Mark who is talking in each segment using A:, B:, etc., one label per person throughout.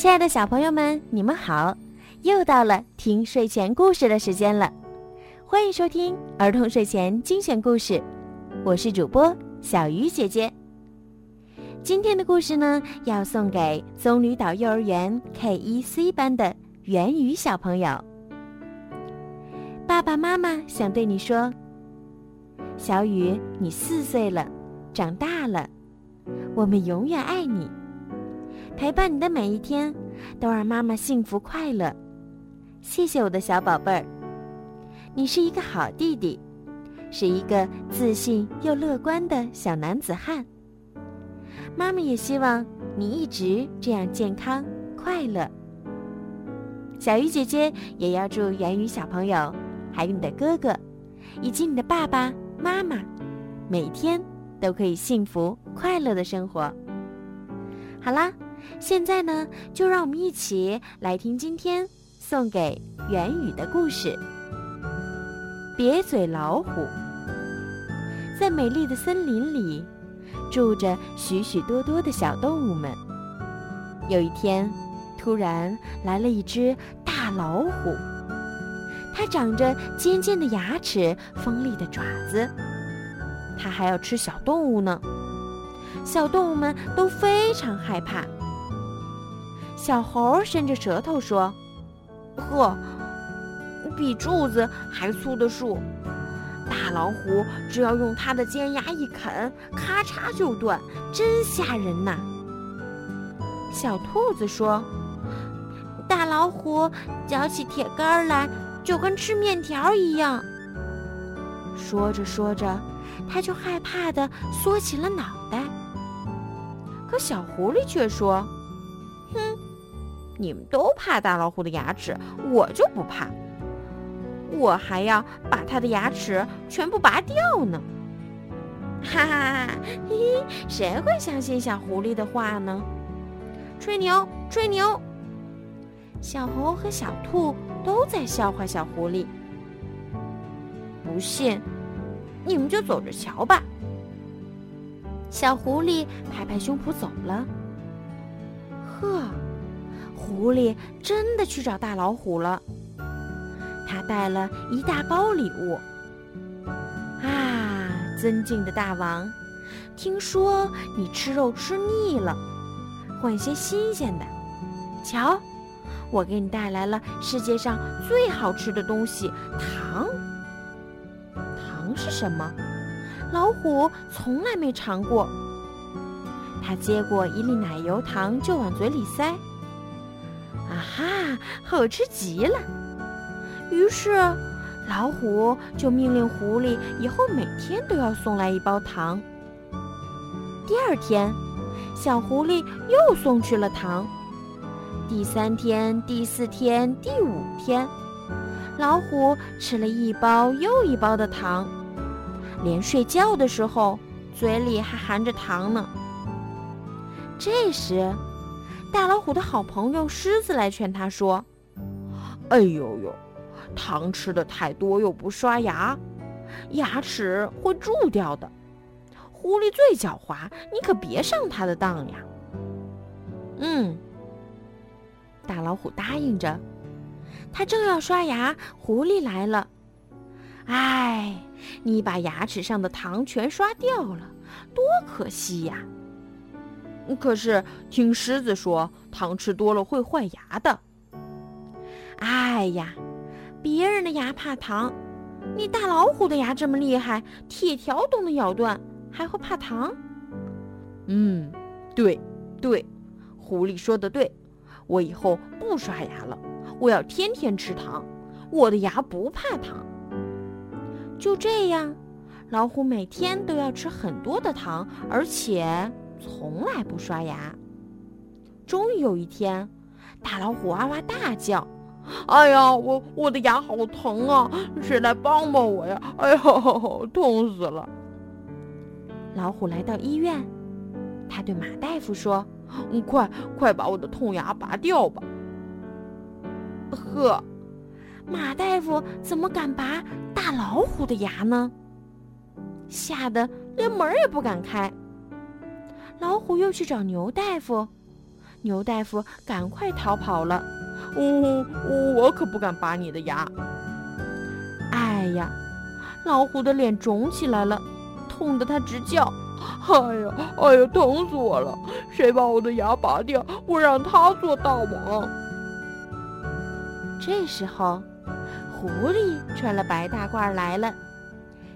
A: 亲爱的小朋友们，你们好！又到了听睡前故事的时间了，欢迎收听儿童睡前精选故事，我是主播小鱼姐姐。今天的故事呢，要送给棕榈岛幼儿园 K 一 C 班的元宇小朋友。爸爸妈妈想对你说：“小雨，你四岁了，长大了，我们永远爱你。”陪伴你的每一天，都让妈妈幸福快乐。谢谢我的小宝贝儿，你是一个好弟弟，是一个自信又乐观的小男子汉。妈妈也希望你一直这样健康快乐。小鱼姐姐也要祝元宇小朋友，还有你的哥哥，以及你的爸爸妈妈，每天都可以幸福快乐的生活。好啦。现在呢，就让我们一起来听今天送给元宇的故事。瘪嘴老虎。在美丽的森林里，住着许许多多的小动物们。有一天，突然来了一只大老虎，它长着尖尖的牙齿、锋利的爪子，它还要吃小动物呢。小动物们都非常害怕。小猴伸着舌头说：“呵，比柱子还粗的树，大老虎只要用它的尖牙一啃，咔嚓就断，真吓人呐！”小兔子说：“大老虎嚼起铁杆来，就跟吃面条一样。”说着说着，它就害怕的缩起了脑袋。可小狐狸却说：“哼。”你们都怕大老虎的牙齿，我就不怕。我还要把它的牙齿全部拔掉呢！哈哈哈！嘿嘿，谁会相信小狐狸的话呢？吹牛，吹牛！小猴和小兔都在笑话小狐狸。不信，你们就走着瞧吧。小狐狸拍拍胸脯走了。呵。狐狸真的去找大老虎了。他带了一大包礼物。啊，尊敬的大王，听说你吃肉吃腻了，换些新鲜的。瞧，我给你带来了世界上最好吃的东西——糖。糖是什么？老虎从来没尝过。他接过一粒奶油糖，就往嘴里塞。啊哈，好吃极了！于是，老虎就命令狐狸以后每天都要送来一包糖。第二天，小狐狸又送去了糖。第三天、第四天、第五天，老虎吃了一包又一包的糖，连睡觉的时候嘴里还含着糖呢。这时，大老虎的好朋友狮子来劝他说：“哎呦呦，糖吃的太多又不刷牙，牙齿会蛀掉的。狐狸最狡猾，你可别上它的当呀。”嗯，大老虎答应着。他正要刷牙，狐狸来了。哎，你把牙齿上的糖全刷掉了，多可惜呀！可是听狮子说，糖吃多了会坏牙的。哎呀，别人的牙怕糖，你大老虎的牙这么厉害，铁条都能咬断，还会怕糖？嗯，对，对，狐狸说的对，我以后不刷牙了，我要天天吃糖，我的牙不怕糖。就这样，老虎每天都要吃很多的糖，而且。从来不刷牙。终于有一天，大老虎哇哇大叫：“哎呀，我我的牙好疼啊！谁来帮帮我呀？哎呀，痛死了！”老虎来到医院，他对马大夫说：“快快把我的痛牙拔掉吧！”呵，马大夫怎么敢拔大老虎的牙呢？吓得连门也不敢开。老虎又去找牛大夫，牛大夫赶快逃跑了。哦，
B: 我可不敢拔你的牙。
A: 哎呀，老虎的脸肿起来了，痛得它直叫。
B: 哎呀，哎呀，疼死我了！谁把我的牙拔掉，我让他做大王。
A: 这时候，狐狸穿了白大褂来了，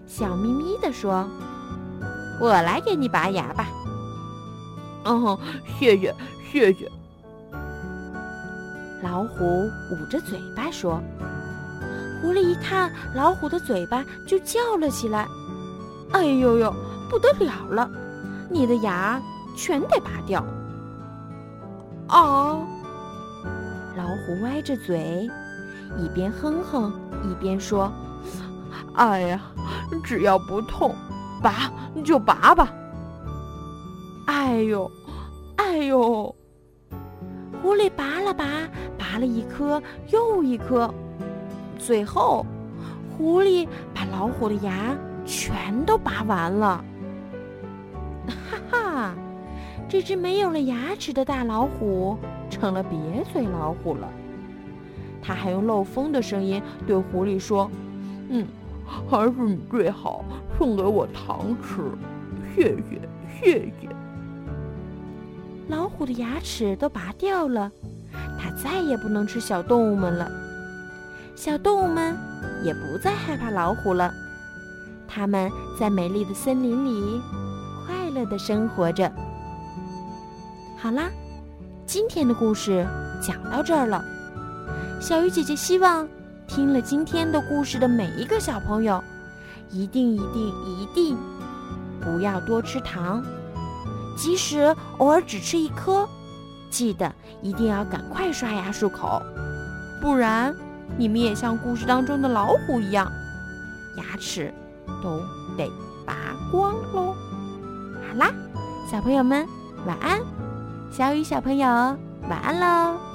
A: 笑眯眯地说：“我来给你拔牙吧。”
B: 嗯哼，谢谢，谢谢。
A: 老虎捂着嘴巴说：“狐狸一看老虎的嘴巴，就叫了起来：‘哎呦呦，不得了了！你的牙全得拔掉！’
B: 啊！”
A: 老虎歪着嘴，一边哼哼，一边说：“
B: 哎呀，只要不痛，拔就拔吧。”
A: 哎呦，哎呦！狐狸拔了拔，拔了一颗又一颗，最后，狐狸把老虎的牙全都拔完了。哈哈，这只没有了牙齿的大老虎成了瘪嘴老虎了。他还用漏风的声音对狐狸说：“
B: 嗯，还是你最好，送给我糖吃，谢谢，谢谢。”
A: 老虎的牙齿都拔掉了，它再也不能吃小动物们了。小动物们也不再害怕老虎了，它们在美丽的森林里快乐的生活着。好啦，今天的故事讲到这儿了。小鱼姐姐希望听了今天的故事的每一个小朋友，一定一定一定不要多吃糖。即使偶尔只吃一颗，记得一定要赶快刷牙漱口，不然你们也像故事当中的老虎一样，牙齿都得拔光喽。好啦，小朋友们晚安，小雨小朋友晚安喽。